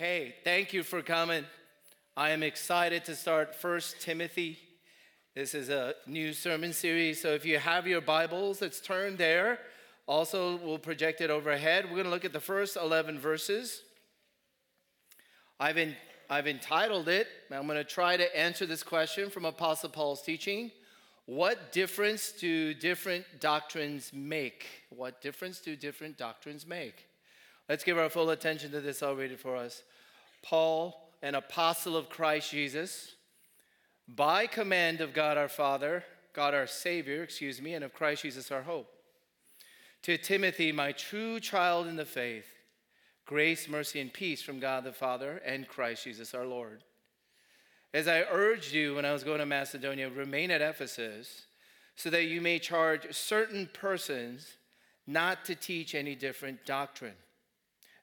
Hey, thank you for coming. I am excited to start First Timothy. This is a new sermon series, so if you have your Bibles, it's turned there. Also, we'll project it overhead. We're going to look at the first 11 verses. I've, in, I've entitled it, I'm going to try to answer this question from Apostle Paul's teaching. What difference do different doctrines make? What difference do different doctrines make? Let's give our full attention to this. I'll read it for us. Paul, an apostle of Christ Jesus, by command of God our Father, God our Savior, excuse me, and of Christ Jesus our hope. To Timothy, my true child in the faith, grace, mercy, and peace from God the Father and Christ Jesus our Lord. As I urged you when I was going to Macedonia, remain at Ephesus so that you may charge certain persons not to teach any different doctrine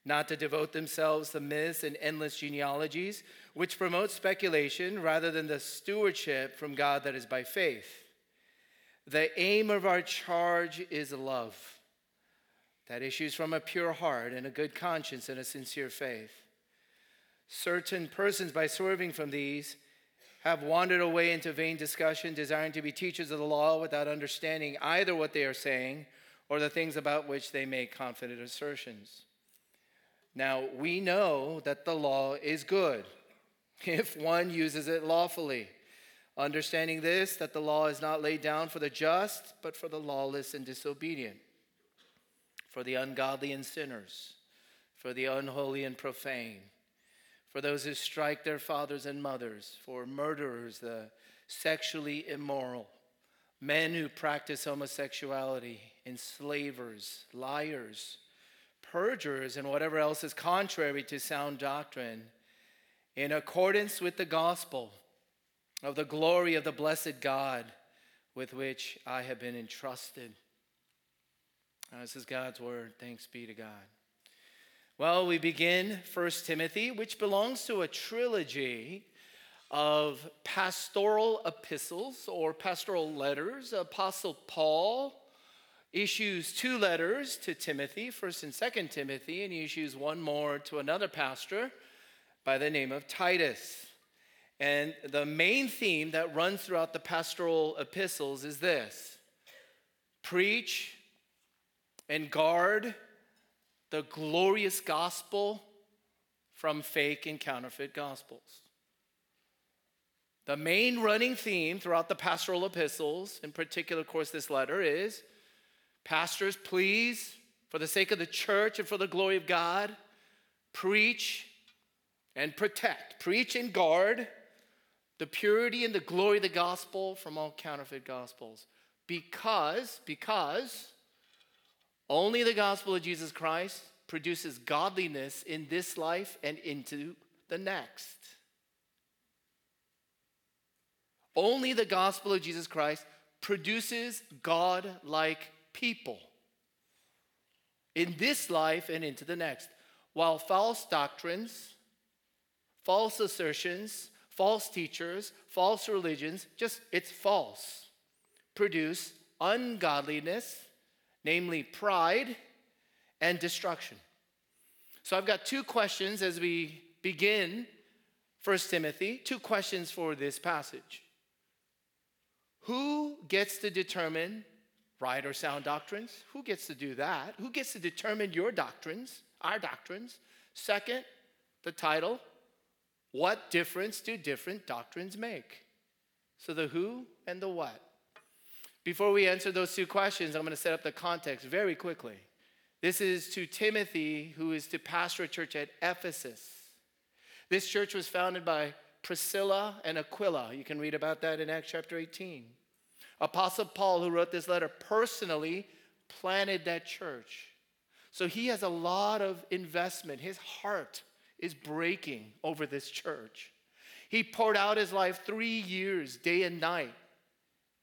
not to devote themselves to myths and endless genealogies, which promote speculation rather than the stewardship from God that is by faith. The aim of our charge is love that issues from a pure heart and a good conscience and a sincere faith. Certain persons, by swerving from these, have wandered away into vain discussion, desiring to be teachers of the law without understanding either what they are saying or the things about which they make confident assertions. Now, we know that the law is good if one uses it lawfully. Understanding this, that the law is not laid down for the just, but for the lawless and disobedient, for the ungodly and sinners, for the unholy and profane, for those who strike their fathers and mothers, for murderers, the sexually immoral, men who practice homosexuality, enslavers, liars perjurers, and whatever else is contrary to sound doctrine, in accordance with the gospel of the glory of the blessed God with which I have been entrusted. Now, this is God's word. Thanks be to God. Well, we begin First Timothy, which belongs to a trilogy of pastoral epistles or pastoral letters. Apostle Paul issues two letters to Timothy, 1st and 2nd Timothy, and he issues one more to another pastor by the name of Titus. And the main theme that runs throughout the pastoral epistles is this preach and guard the glorious gospel from fake and counterfeit gospels. The main running theme throughout the pastoral epistles, in particular, of course, this letter, is Pastors, please, for the sake of the church and for the glory of God, preach and protect, preach and guard the purity and the glory of the gospel from all counterfeit gospels. Because, because only the gospel of Jesus Christ produces godliness in this life and into the next. Only the gospel of Jesus Christ produces God like people in this life and into the next. While false doctrines, false assertions, false teachers, false religions, just it's false, produce ungodliness, namely pride and destruction. So I've got two questions as we begin 1 Timothy, two questions for this passage. Who gets to determine right or sound doctrines. Who gets to do that? Who gets to determine your doctrines, our doctrines? Second, the title What difference do different doctrines make? So the who and the what. Before we answer those two questions, I'm going to set up the context very quickly. This is to Timothy, who is to pastor a church at Ephesus. This church was founded by Priscilla and Aquila. You can read about that in Acts chapter 18. Apostle Paul, who wrote this letter, personally planted that church. So he has a lot of investment. His heart is breaking over this church. He poured out his life three years, day and night.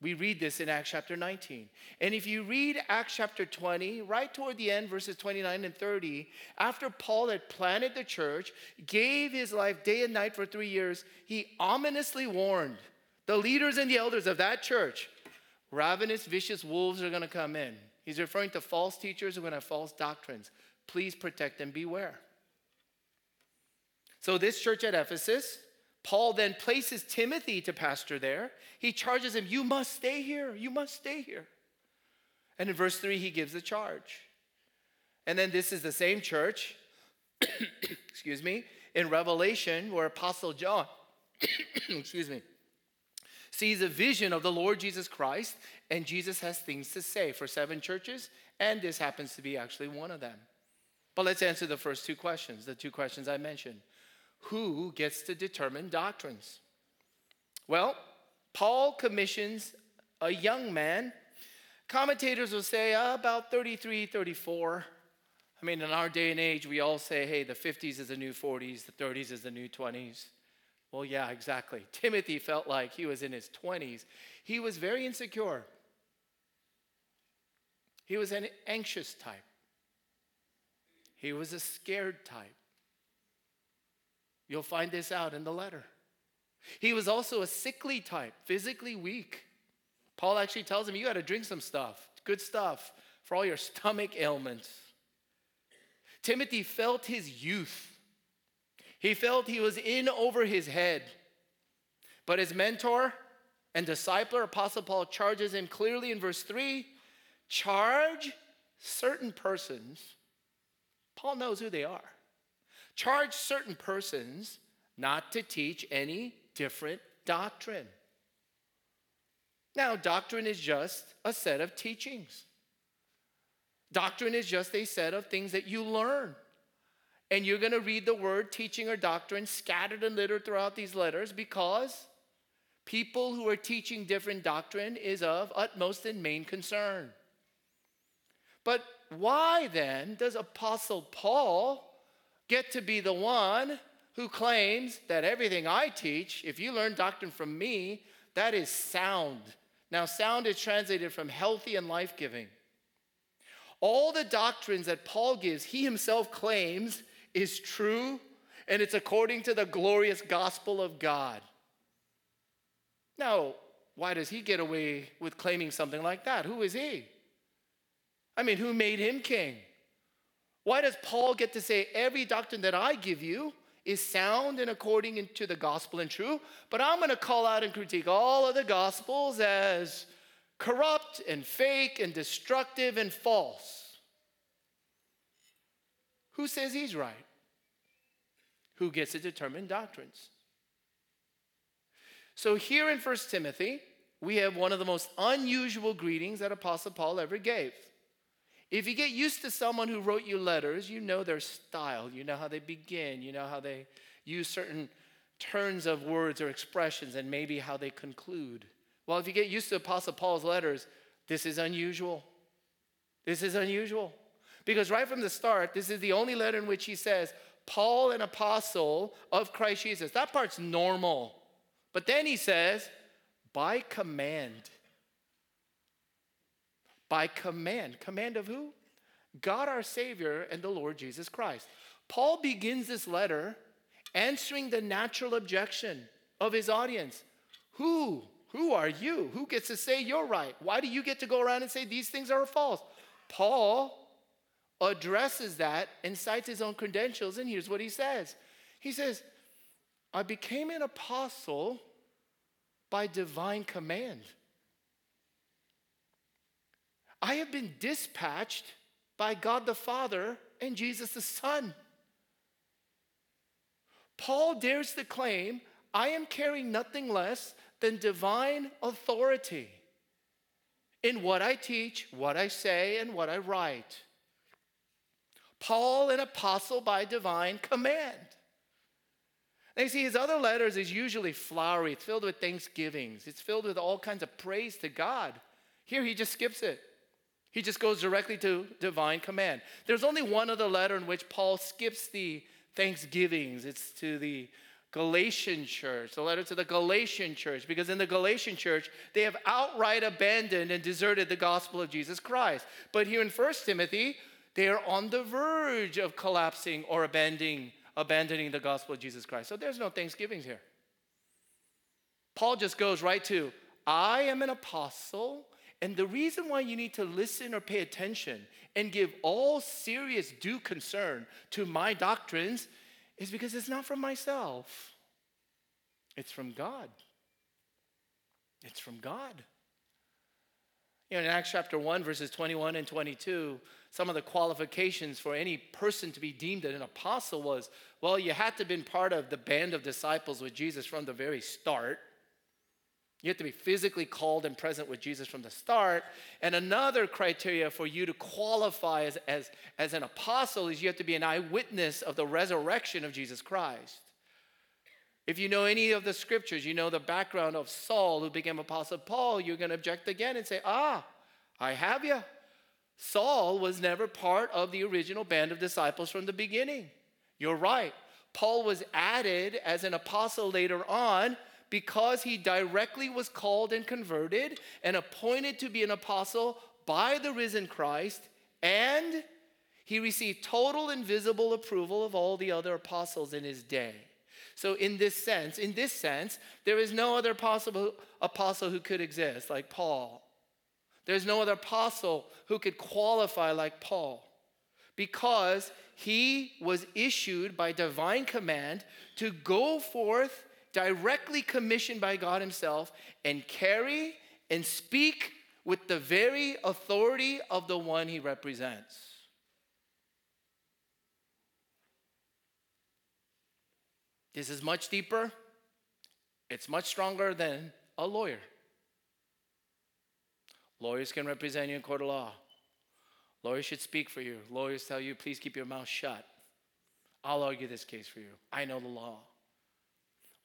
We read this in Acts chapter 19. And if you read Acts chapter 20, right toward the end, verses 29 and 30, after Paul had planted the church, gave his life day and night for three years, he ominously warned the leaders and the elders of that church Ravenous, vicious wolves are going to come in. He's referring to false teachers who are going to have false doctrines. Please protect and beware. So, this church at Ephesus, Paul then places Timothy to pastor there. He charges him, You must stay here. You must stay here. And in verse 3, he gives the charge. And then this is the same church, excuse me, in Revelation where Apostle John, excuse me, sees a vision of the Lord Jesus Christ, and Jesus has things to say for seven churches, and this happens to be actually one of them. But let's answer the first two questions, the two questions I mentioned. Who gets to determine doctrines? Well, Paul commissions a young man. Commentators will say uh, about 33, 34. I mean, in our day and age, we all say, hey, the 50s is the new 40s, the 30s is the new 20s. Well, yeah, exactly. Timothy felt like he was in his 20s. He was very insecure. He was an anxious type. He was a scared type. You'll find this out in the letter. He was also a sickly type, physically weak. Paul actually tells him, You got to drink some stuff, good stuff, for all your stomach ailments. Timothy felt his youth. He felt he was in over his head. But his mentor and discipler, Apostle Paul, charges him clearly in verse 3 charge certain persons. Paul knows who they are. Charge certain persons not to teach any different doctrine. Now, doctrine is just a set of teachings. Doctrine is just a set of things that you learn and you're going to read the word teaching or doctrine scattered and littered throughout these letters because people who are teaching different doctrine is of utmost and main concern. But why then does Apostle Paul get to be the one who claims that everything I teach, if you learn doctrine from me, that is sound? Now, sound is translated from healthy and life giving. All the doctrines that Paul gives, he himself claims is true and it's according to the glorious gospel of God. Now, why does he get away with claiming something like that? Who is he? I mean, who made him king? Why does Paul get to say every doctrine that I give you is sound and according to the gospel and true, but I'm going to call out and critique all of the gospels as corrupt and fake and destructive and false? Who says he's right? Who gets to determine doctrines? So here in 1 Timothy, we have one of the most unusual greetings that Apostle Paul ever gave. If you get used to someone who wrote you letters, you know their style, you know how they begin, you know how they use certain turns of words or expressions, and maybe how they conclude. Well, if you get used to Apostle Paul's letters, this is unusual. This is unusual. Because right from the start, this is the only letter in which he says, Paul, an apostle of Christ Jesus. That part's normal. But then he says, by command. By command. Command of who? God our Savior and the Lord Jesus Christ. Paul begins this letter answering the natural objection of his audience. Who? Who are you? Who gets to say you're right? Why do you get to go around and say these things are false? Paul addresses that and cites his own credentials, and here's what he says He says, I became an apostle by divine command. I have been dispatched by God the Father and Jesus the Son. Paul dares to claim, I am carrying nothing less than divine authority in what I teach, what I say, and what I write. Paul, an apostle by divine command. You see, his other letters is usually flowery. It's filled with thanksgivings. It's filled with all kinds of praise to God. Here, he just skips it. He just goes directly to divine command. There's only one other letter in which Paul skips the thanksgivings. It's to the Galatian church, the letter to the Galatian church, because in the Galatian church, they have outright abandoned and deserted the gospel of Jesus Christ. But here in 1 Timothy, they are on the verge of collapsing or abandoning, abandoning the gospel of Jesus Christ. So there's no thanksgivings here. Paul just goes right to, I am an apostle, and the reason why you need to listen or pay attention and give all serious due concern to my doctrines is because it's not from myself, it's from God. It's from God. You know, in Acts chapter 1, verses 21 and 22, some of the qualifications for any person to be deemed an apostle was well, you had to have been part of the band of disciples with Jesus from the very start. You have to be physically called and present with Jesus from the start. And another criteria for you to qualify as, as, as an apostle is you have to be an eyewitness of the resurrection of Jesus Christ. If you know any of the scriptures, you know the background of Saul who became Apostle Paul, you're going to object again and say, Ah, I have you. Saul was never part of the original band of disciples from the beginning. You're right. Paul was added as an apostle later on because he directly was called and converted and appointed to be an apostle by the risen Christ, and he received total and visible approval of all the other apostles in his day. So, in this sense, in this sense, there is no other possible apostle who could exist like Paul. There's no other apostle who could qualify like Paul because he was issued by divine command to go forth directly commissioned by God Himself and carry and speak with the very authority of the one He represents. This is much deeper, it's much stronger than a lawyer. Lawyers can represent you in court of law. Lawyers should speak for you. Lawyers tell you, please keep your mouth shut. I'll argue this case for you. I know the law.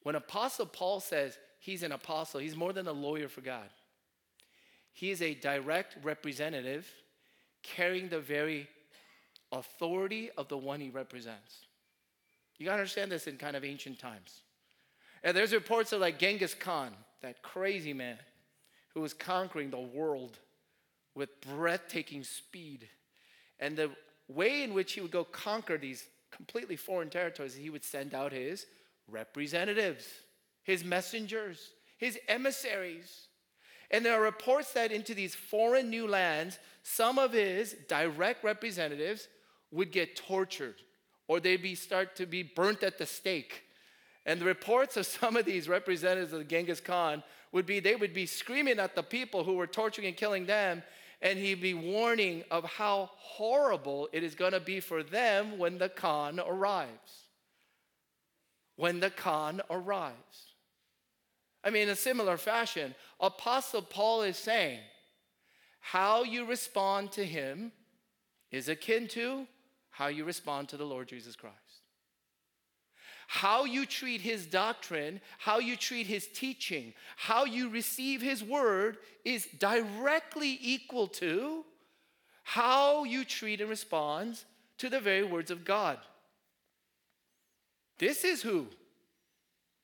When Apostle Paul says he's an apostle, he's more than a lawyer for God. He is a direct representative carrying the very authority of the one he represents. You gotta understand this in kind of ancient times. And there's reports of like Genghis Khan, that crazy man who was conquering the world with breathtaking speed. And the way in which he would go conquer these completely foreign territories, he would send out his representatives, his messengers, his emissaries. And there are reports that into these foreign new lands, some of his direct representatives would get tortured or they'd be start to be burnt at the stake. And the reports of some of these representatives of the Genghis Khan would be they would be screaming at the people who were torturing and killing them, and he'd be warning of how horrible it is going to be for them when the Khan arrives when the Khan arrives. I mean, in a similar fashion, Apostle Paul is saying, how you respond to him is akin to how you respond to the Lord Jesus Christ. How you treat his doctrine, how you treat his teaching, how you receive his word is directly equal to how you treat and respond to the very words of God. This is who,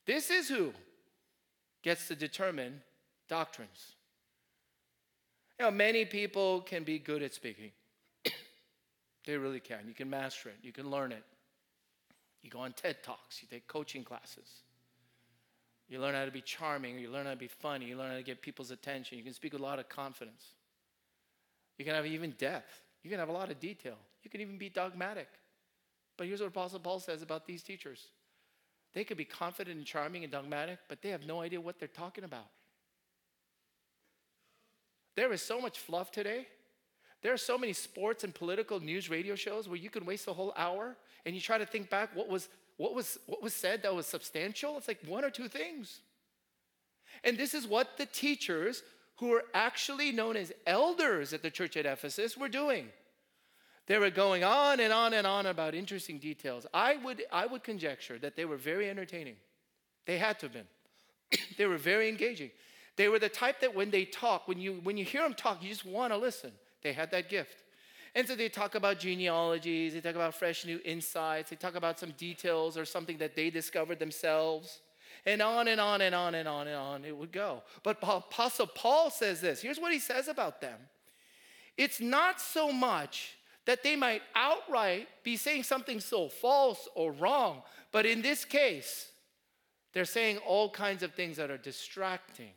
this is who gets to determine doctrines. You know, many people can be good at speaking. they really can. You can master it, you can learn it. You go on TED Talks, you take coaching classes. You learn how to be charming, you learn how to be funny, you learn how to get people's attention. You can speak with a lot of confidence. You can have even depth. You can have a lot of detail. You can even be dogmatic. But here's what Apostle Paul says about these teachers they could be confident and charming and dogmatic, but they have no idea what they're talking about. There is so much fluff today. There are so many sports and political news radio shows where you can waste a whole hour and you try to think back what was what was what was said that was substantial. It's like one or two things. And this is what the teachers who are actually known as elders at the church at Ephesus were doing. They were going on and on and on about interesting details. I would, I would conjecture that they were very entertaining. They had to have been. they were very engaging. They were the type that when they talk, when you, when you hear them talk, you just want to listen. They had that gift. And so they talk about genealogies, they talk about fresh new insights, they talk about some details or something that they discovered themselves. And on and on and on and on and on it would go. But Apostle Paul says this here's what he says about them it's not so much that they might outright be saying something so false or wrong. But in this case, they're saying all kinds of things that are distracting.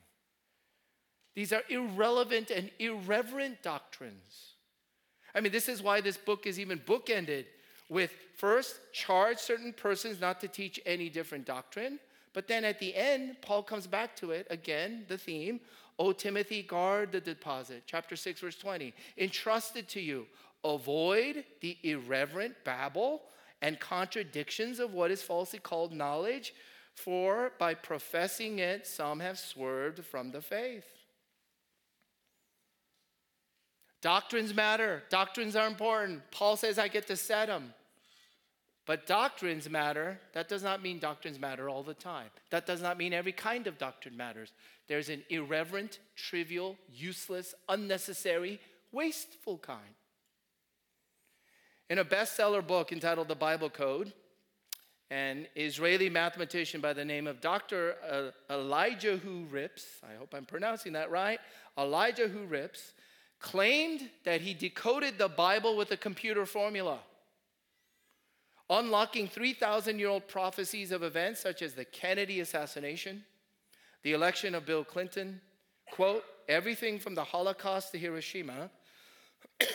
These are irrelevant and irreverent doctrines. I mean, this is why this book is even bookended with first charge certain persons not to teach any different doctrine, but then at the end, Paul comes back to it again, the theme. O Timothy, guard the deposit. Chapter 6, verse 20. Entrusted to you, avoid the irreverent babble and contradictions of what is falsely called knowledge, for by professing it, some have swerved from the faith. Doctrines matter. Doctrines are important. Paul says, I get to set them. But doctrines matter. That does not mean doctrines matter all the time. That does not mean every kind of doctrine matters. There's an irreverent, trivial, useless, unnecessary, wasteful kind. In a bestseller book entitled The Bible Code, an Israeli mathematician by the name of Dr. Uh, Eliyahu Rips, I hope I'm pronouncing that right, Eliyahu Rips, claimed that he decoded the Bible with a computer formula unlocking 3,000 year old prophecies of events such as the Kennedy assassination, the election of Bill Clinton, quote, everything from the Holocaust to Hiroshima,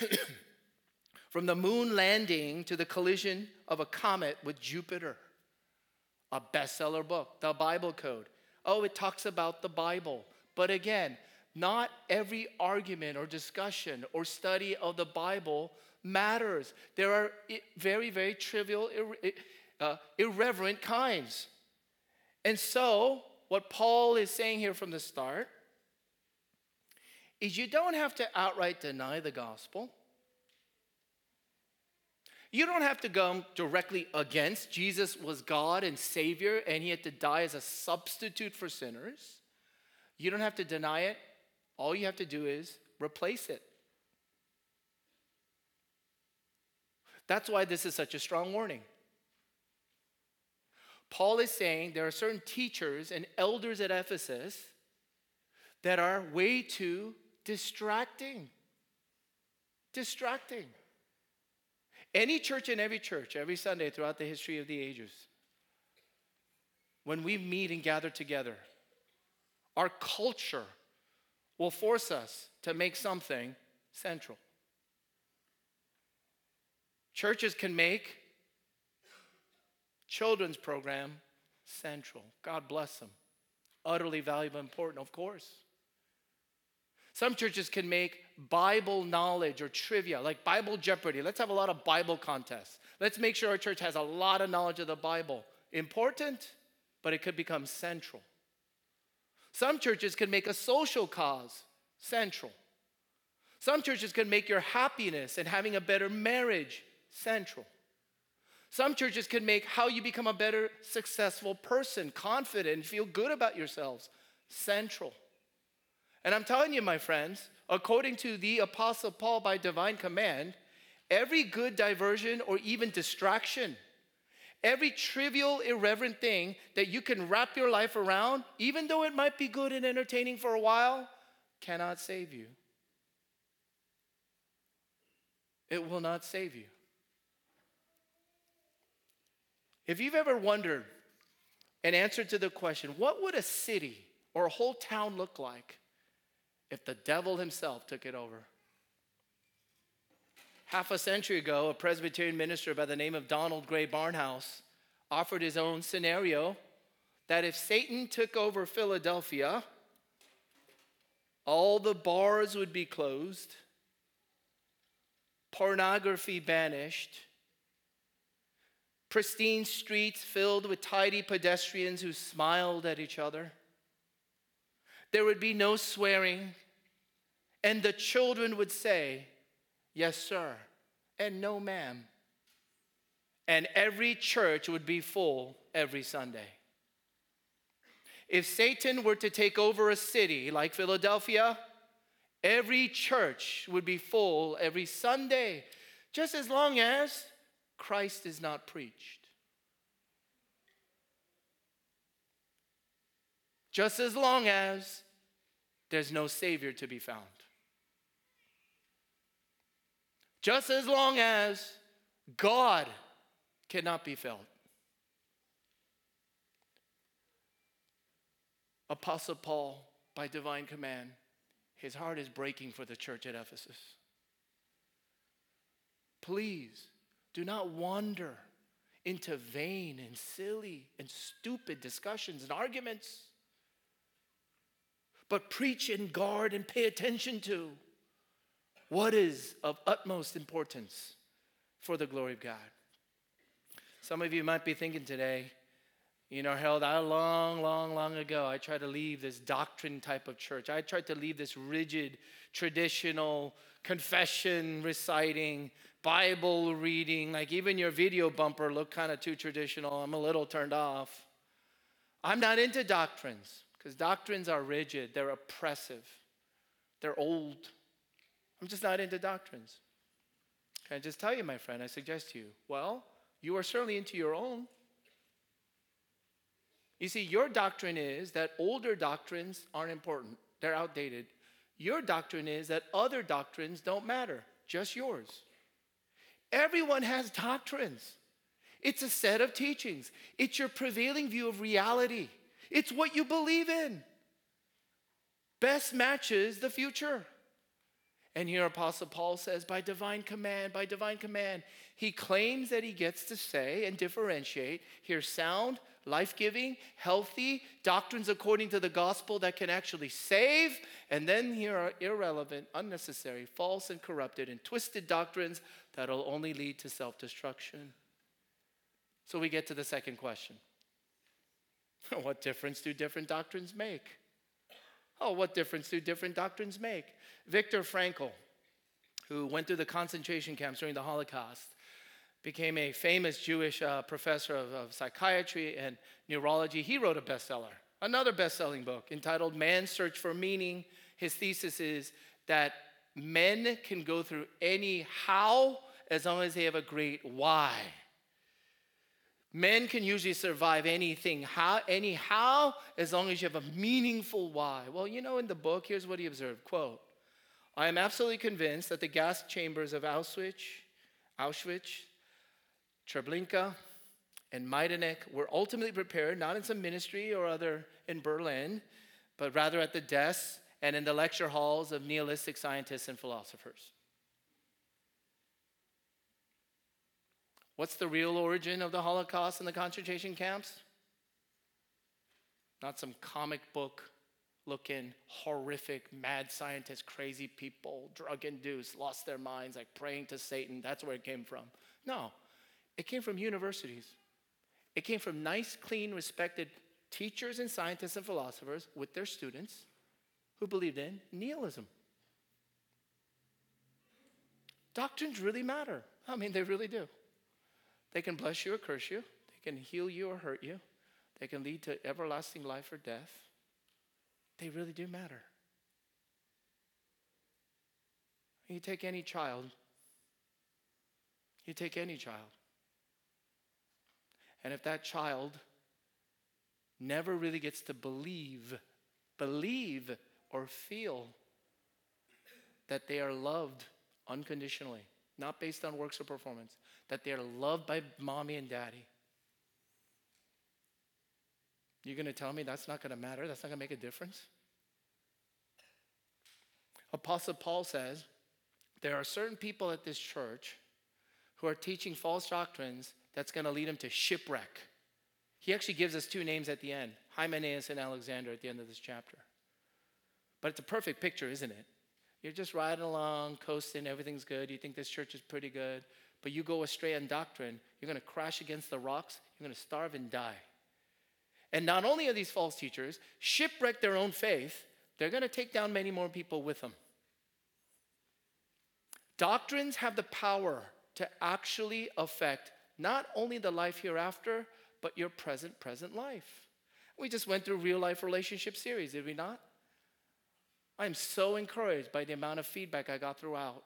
from the moon landing to the collision of a comet with Jupiter. A bestseller book, The Bible Code. Oh, it talks about the Bible. But again, not every argument or discussion or study of the Bible matters. There are very, very trivial, uh, irreverent kinds. And so, what Paul is saying here from the start is you don't have to outright deny the gospel. You don't have to go directly against Jesus was God and Savior and he had to die as a substitute for sinners. You don't have to deny it. All you have to do is replace it. That's why this is such a strong warning. Paul is saying there are certain teachers and elders at Ephesus that are way too distracting. Distracting. Any church and every church, every Sunday throughout the history of the ages, when we meet and gather together, our culture will force us to make something central. Churches can make children's program central. God bless them. Utterly valuable, important, of course. Some churches can make Bible knowledge or trivia, like Bible Jeopardy. Let's have a lot of Bible contests. Let's make sure our church has a lot of knowledge of the Bible. Important, but it could become central. Some churches can make a social cause central. Some churches can make your happiness and having a better marriage central. Some churches can make how you become a better, successful person, confident, feel good about yourselves central. And I'm telling you, my friends, according to the Apostle Paul by divine command, every good diversion or even distraction, every trivial, irreverent thing that you can wrap your life around, even though it might be good and entertaining for a while, cannot save you. It will not save you. If you've ever wondered an answer to the question, what would a city or a whole town look like if the devil himself took it over? Half a century ago, a Presbyterian minister by the name of Donald Grey Barnhouse offered his own scenario that if Satan took over Philadelphia, all the bars would be closed, pornography banished, pristine streets filled with tidy pedestrians who smiled at each other. There would be no swearing, and the children would say, Yes, sir, and no, ma'am. And every church would be full every Sunday. If Satan were to take over a city like Philadelphia, every church would be full every Sunday, just as long as Christ is not preached. Just as long as there's no Savior to be found. Just as long as God cannot be felt. Apostle Paul, by divine command, his heart is breaking for the church at Ephesus. Please Do not wander into vain and silly and stupid discussions and arguments, but preach and guard and pay attention to what is of utmost importance for the glory of God. Some of you might be thinking today, you know, Harold, I long, long, long ago, I tried to leave this doctrine type of church. I tried to leave this rigid, traditional, confession reciting, Bible reading. Like even your video bumper looked kind of too traditional. I'm a little turned off. I'm not into doctrines because doctrines are rigid, they're oppressive, they're old. I'm just not into doctrines. Can I just tell you, my friend? I suggest to you, well, you are certainly into your own. You see, your doctrine is that older doctrines aren't important, they're outdated. Your doctrine is that other doctrines don't matter, just yours. Everyone has doctrines. It's a set of teachings. It's your prevailing view of reality. It's what you believe in. Best matches the future. And here Apostle Paul says, by divine command, by divine command, he claims that he gets to say and differentiate here sound, life giving, healthy doctrines according to the gospel that can actually save. And then here are irrelevant, unnecessary, false, and corrupted and twisted doctrines that'll only lead to self destruction. So we get to the second question What difference do different doctrines make? Oh, what difference do different doctrines make? Viktor Frankl, who went through the concentration camps during the Holocaust, became a famous Jewish uh, professor of, of psychiatry and neurology. He wrote a bestseller, another best selling book entitled Man's Search for Meaning. His thesis is that men can go through any how as long as they have a great why. Men can usually survive anything, how, anyhow, as long as you have a meaningful why. Well, you know, in the book, here's what he observed quote, I am absolutely convinced that the gas chambers of Auschwitz, Auschwitz, Treblinka, and Majdanek were ultimately prepared not in some ministry or other in Berlin, but rather at the desks and in the lecture halls of nihilistic scientists and philosophers. What's the real origin of the Holocaust and the concentration camps? Not some comic book looking horrific, mad scientists, crazy people, drug induced, lost their minds, like praying to Satan. That's where it came from. No, it came from universities. It came from nice, clean, respected teachers and scientists and philosophers with their students who believed in nihilism. Doctrines really matter. I mean, they really do. They can bless you or curse you, they can heal you or hurt you, they can lead to everlasting life or death. They really do matter. You take any child, you take any child, and if that child never really gets to believe, believe or feel that they are loved unconditionally, not based on works or performance, that they're loved by mommy and daddy. You're going to tell me that's not going to matter? That's not going to make a difference? Apostle Paul says there are certain people at this church who are teaching false doctrines that's going to lead them to shipwreck. He actually gives us two names at the end Hymenaeus and Alexander at the end of this chapter. But it's a perfect picture, isn't it? You're just riding along, coasting, everything's good. You think this church is pretty good, but you go astray in doctrine, you're going to crash against the rocks, you're going to starve and die. And not only are these false teachers shipwreck their own faith, they're going to take down many more people with them. Doctrines have the power to actually affect not only the life hereafter, but your present, present life. We just went through real life relationship series, did we not? I'm so encouraged by the amount of feedback I got throughout.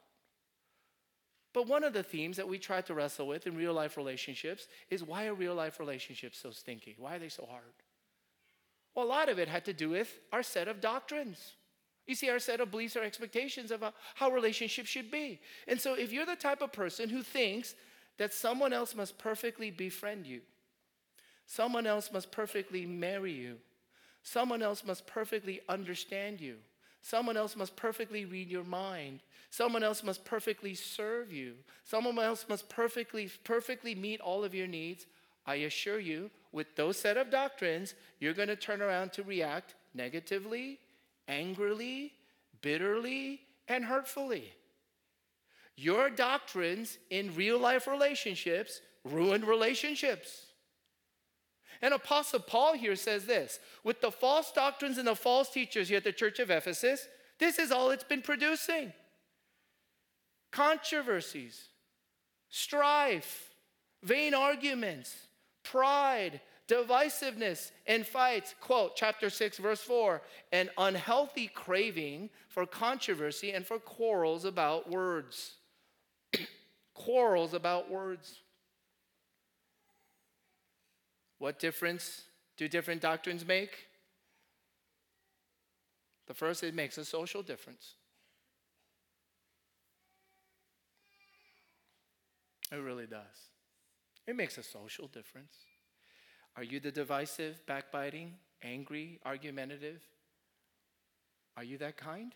But one of the themes that we try to wrestle with in real life relationships is why are real life relationships so stinky? Why are they so hard? Well, a lot of it had to do with our set of doctrines. You see, our set of beliefs or expectations of uh, how relationships should be. And so, if you're the type of person who thinks that someone else must perfectly befriend you, someone else must perfectly marry you, someone else must perfectly understand you, Someone else must perfectly read your mind. Someone else must perfectly serve you. Someone else must perfectly, perfectly meet all of your needs. I assure you, with those set of doctrines, you're going to turn around to react negatively, angrily, bitterly, and hurtfully. Your doctrines in real life relationships ruin relationships. And Apostle Paul here says this with the false doctrines and the false teachers here at the church of Ephesus, this is all it's been producing controversies, strife, vain arguments, pride, divisiveness, and fights. Quote, chapter 6, verse 4 an unhealthy craving for controversy and for quarrels about words. quarrels about words. What difference do different doctrines make? The first, it makes a social difference. It really does. It makes a social difference. Are you the divisive, backbiting, angry, argumentative? Are you that kind?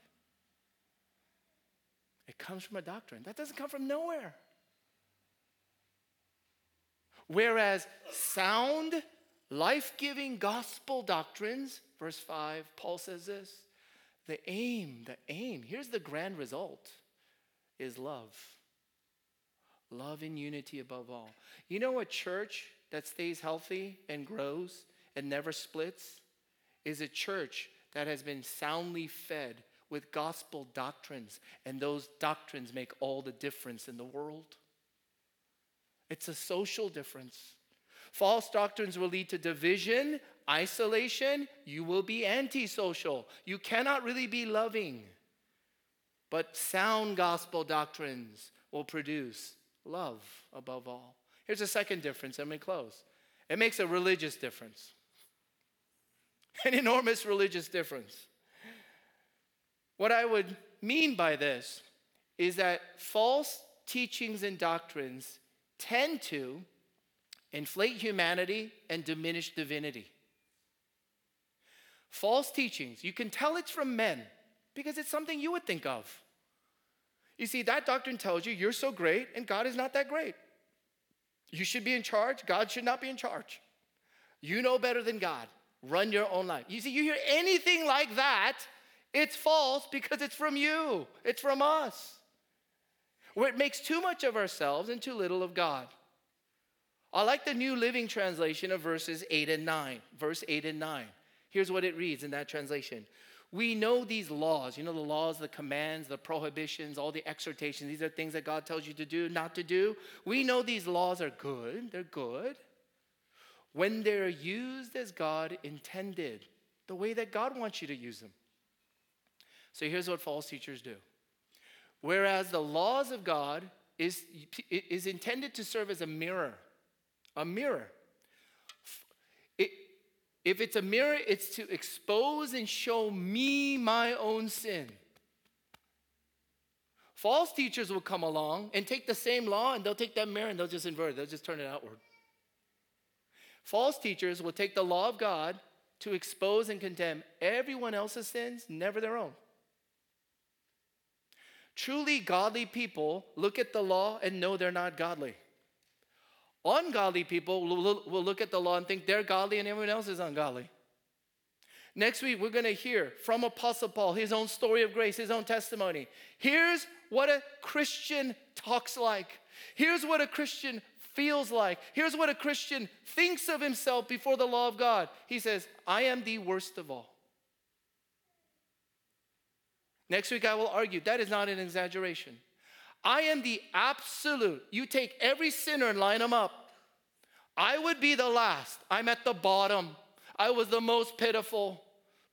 It comes from a doctrine. That doesn't come from nowhere. Whereas sound, life giving gospel doctrines, verse 5, Paul says this the aim, the aim, here's the grand result is love. Love and unity above all. You know a church that stays healthy and grows and never splits is a church that has been soundly fed with gospel doctrines, and those doctrines make all the difference in the world. It's a social difference. False doctrines will lead to division, isolation. You will be antisocial. You cannot really be loving. But sound gospel doctrines will produce love above all. Here's a second difference, and we close. It makes a religious difference, an enormous religious difference. What I would mean by this is that false teachings and doctrines tend to inflate humanity and diminish divinity. False teachings, you can tell it's from men because it's something you would think of. You see, that doctrine tells you you're so great and God is not that great. You should be in charge, God should not be in charge. You know better than God. Run your own life. You see, you hear anything like that, it's false because it's from you, it's from us where it makes too much of ourselves and too little of God. I like the New Living Translation of verses 8 and 9. Verse 8 and 9. Here's what it reads in that translation. We know these laws, you know, the laws, the commands, the prohibitions, all the exhortations. These are things that God tells you to do, not to do. We know these laws are good, they're good when they're used as God intended, the way that God wants you to use them. So here's what false teachers do Whereas the laws of God is, is intended to serve as a mirror, a mirror. It, if it's a mirror, it's to expose and show me my own sin. False teachers will come along and take the same law and they'll take that mirror and they'll just invert it, they'll just turn it outward. False teachers will take the law of God to expose and condemn everyone else's sins, never their own. Truly godly people look at the law and know they're not godly. Ungodly people will look at the law and think they're godly and everyone else is ungodly. Next week, we're going to hear from Apostle Paul his own story of grace, his own testimony. Here's what a Christian talks like. Here's what a Christian feels like. Here's what a Christian thinks of himself before the law of God. He says, I am the worst of all. Next week, I will argue that is not an exaggeration. I am the absolute. You take every sinner and line them up. I would be the last. I'm at the bottom. I was the most pitiful.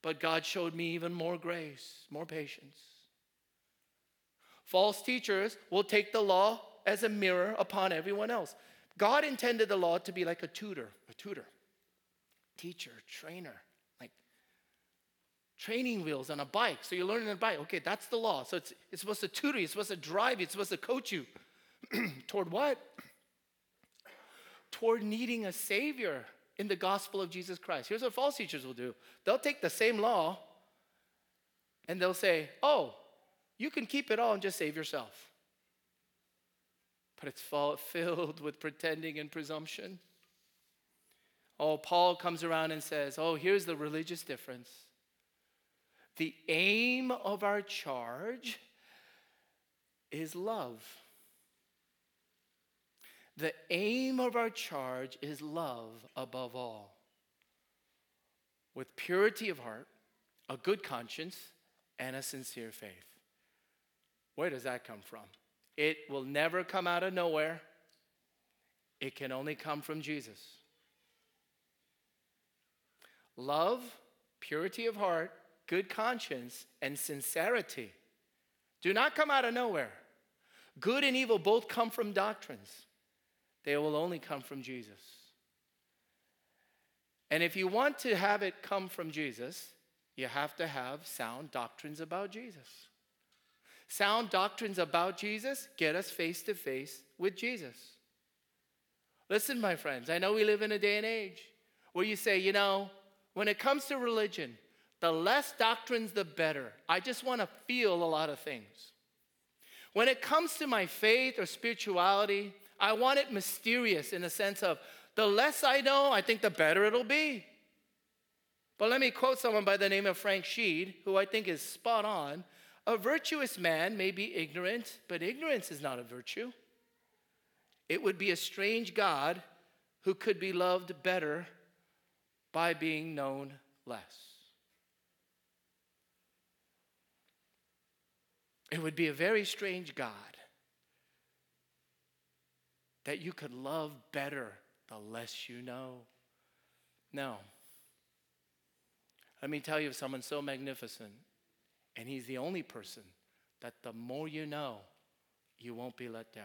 But God showed me even more grace, more patience. False teachers will take the law as a mirror upon everyone else. God intended the law to be like a tutor, a tutor, teacher, trainer training wheels on a bike. So you're learning a bike. Okay, that's the law. So it's, it's supposed to tutor you, it's supposed to drive you, it's supposed to coach you. Toward what? Toward needing a savior in the gospel of Jesus Christ. Here's what false teachers will do they'll take the same law And they'll say, Oh, you can keep it all and just save yourself. But it's filled with pretending and presumption. Oh, Paul comes around and says, Oh, here's the religious difference. The aim of our charge is love. The aim of our charge is love above all. With purity of heart, a good conscience, and a sincere faith. Where does that come from? It will never come out of nowhere. It can only come from Jesus. Love, purity of heart, good conscience, and sincerity do not come out of nowhere. Good and evil both come from doctrines, they will only come from Jesus. And if you want to have it come from Jesus, you have to have sound doctrines about Jesus. Sound doctrines about Jesus get us face to face with Jesus. Listen, my friends, I know we live in a day and age where you say, you know, when it comes to religion, the less doctrines, the better. I just want to feel a lot of things. When it comes to my faith or spirituality, I want it mysterious in the sense of the less I know, I think the better it'll be. But let me quote someone by the name of Frank Sheed, who I think is spot on. A virtuous man may be ignorant, but ignorance is not a virtue. It would be a strange God who could be loved better by being known less. It would be a very strange God that you could love better the less you know. No. Let me tell you of someone so magnificent, and he's the only person that the more you know, you won't be let down.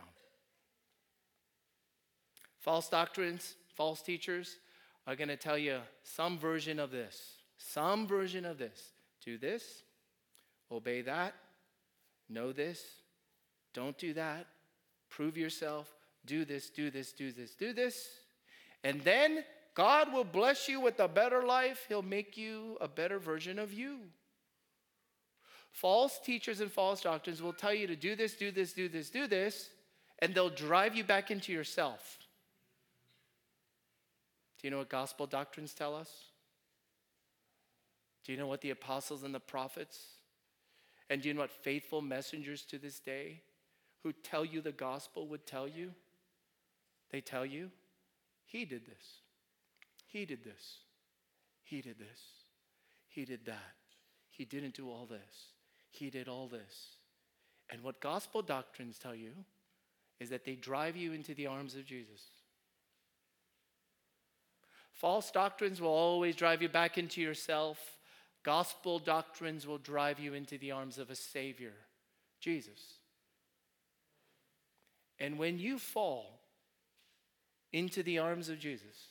False doctrines, false teachers, are going to tell you some version of this, some version of this. Do this, obey that, know this, don't do that, prove yourself, do this, do this, do this, do this. And then God will bless you with a better life. He'll make you a better version of you. False teachers and false doctrines will tell you to do this, do this, do this, do this, and they'll drive you back into yourself. Do you know what gospel doctrines tell us? Do you know what the apostles and the prophets? And you know what faithful messengers to this day who tell you the gospel would tell you? They tell you, He did this. He did this. He did this. He did that. He didn't do all this. He did all this. And what gospel doctrines tell you is that they drive you into the arms of Jesus. False doctrines will always drive you back into yourself. Gospel doctrines will drive you into the arms of a Savior, Jesus. And when you fall into the arms of Jesus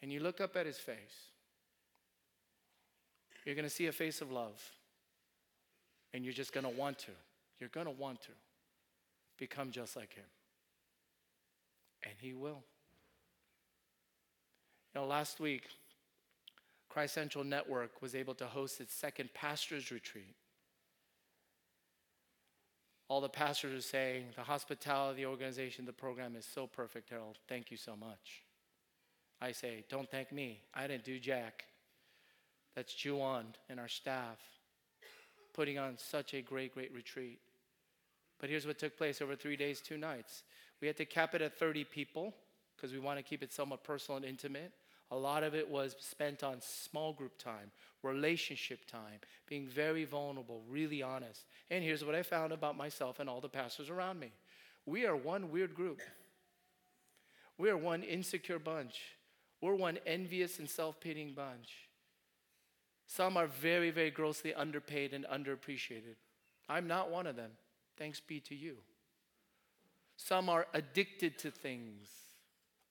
and you look up at his face, you're going to see a face of love. And you're just going to want to. You're going to want to become just like him. And he will. You know, last week, Christ Central Network was able to host its second pastors' retreat. All the pastors are saying the hospitality, the organization, the program is so perfect, Harold. Thank you so much. I say, don't thank me. I didn't do jack. That's Juwan and our staff putting on such a great, great retreat. But here's what took place over three days, two nights. We had to cap it at 30 people because we want to keep it somewhat personal and intimate. A lot of it was spent on small group time, relationship time, being very vulnerable, really honest. And here's what I found about myself and all the pastors around me we are one weird group. We are one insecure bunch. We're one envious and self pitying bunch. Some are very, very grossly underpaid and underappreciated. I'm not one of them. Thanks be to you. Some are addicted to things.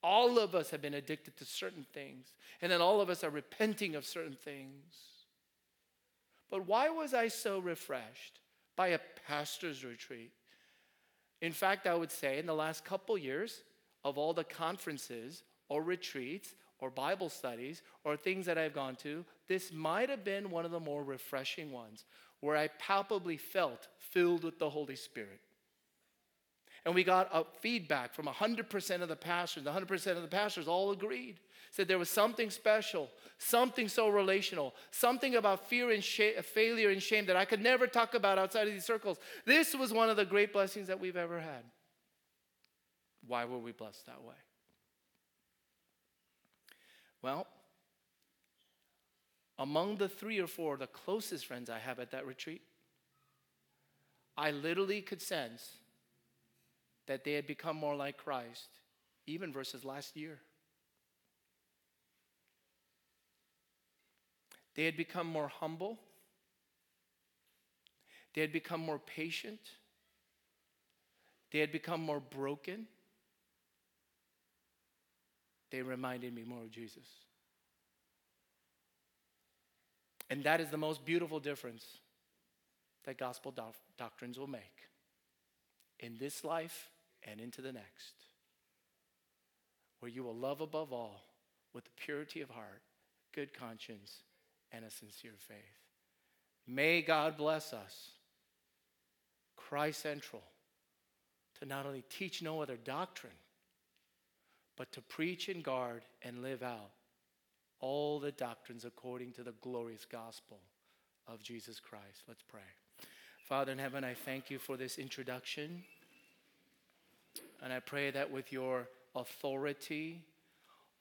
All of us have been addicted to certain things, and then all of us are repenting of certain things. But why was I so refreshed by a pastor's retreat? In fact, I would say in the last couple years, of all the conferences or retreats or Bible studies or things that I've gone to, this might have been one of the more refreshing ones where I palpably felt filled with the Holy Spirit. And we got a feedback from 100% of the pastors. 100% of the pastors all agreed. Said there was something special, something so relational, something about fear and failure and shame that I could never talk about outside of these circles. This was one of the great blessings that we've ever had. Why were we blessed that way? Well, among the three or four, the closest friends I have at that retreat, I literally could sense that they had become more like Christ, even versus last year. They had become more humble. They had become more patient. They had become more broken. They reminded me more of Jesus. And that is the most beautiful difference that gospel do- doctrines will make in this life and into the next, where you will love above all with the purity of heart, good conscience, and a sincere faith. May God bless us, Christ Central, to not only teach no other doctrine, but to preach and guard and live out all the doctrines according to the glorious gospel of Jesus Christ. Let's pray. Father in heaven, I thank you for this introduction. And I pray that with your authority,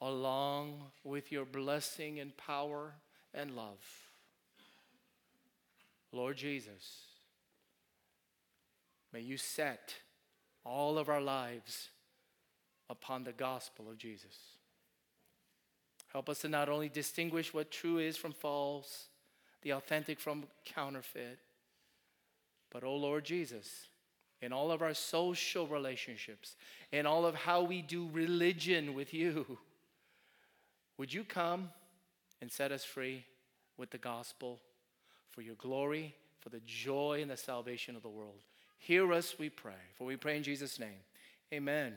along with your blessing and power and love, Lord Jesus, may you set all of our lives upon the gospel of Jesus. Help us to not only distinguish what true is from false, the authentic from counterfeit, but, oh Lord Jesus, in all of our social relationships, in all of how we do religion with you, would you come and set us free with the gospel for your glory, for the joy and the salvation of the world? Hear us, we pray. For we pray in Jesus' name. Amen.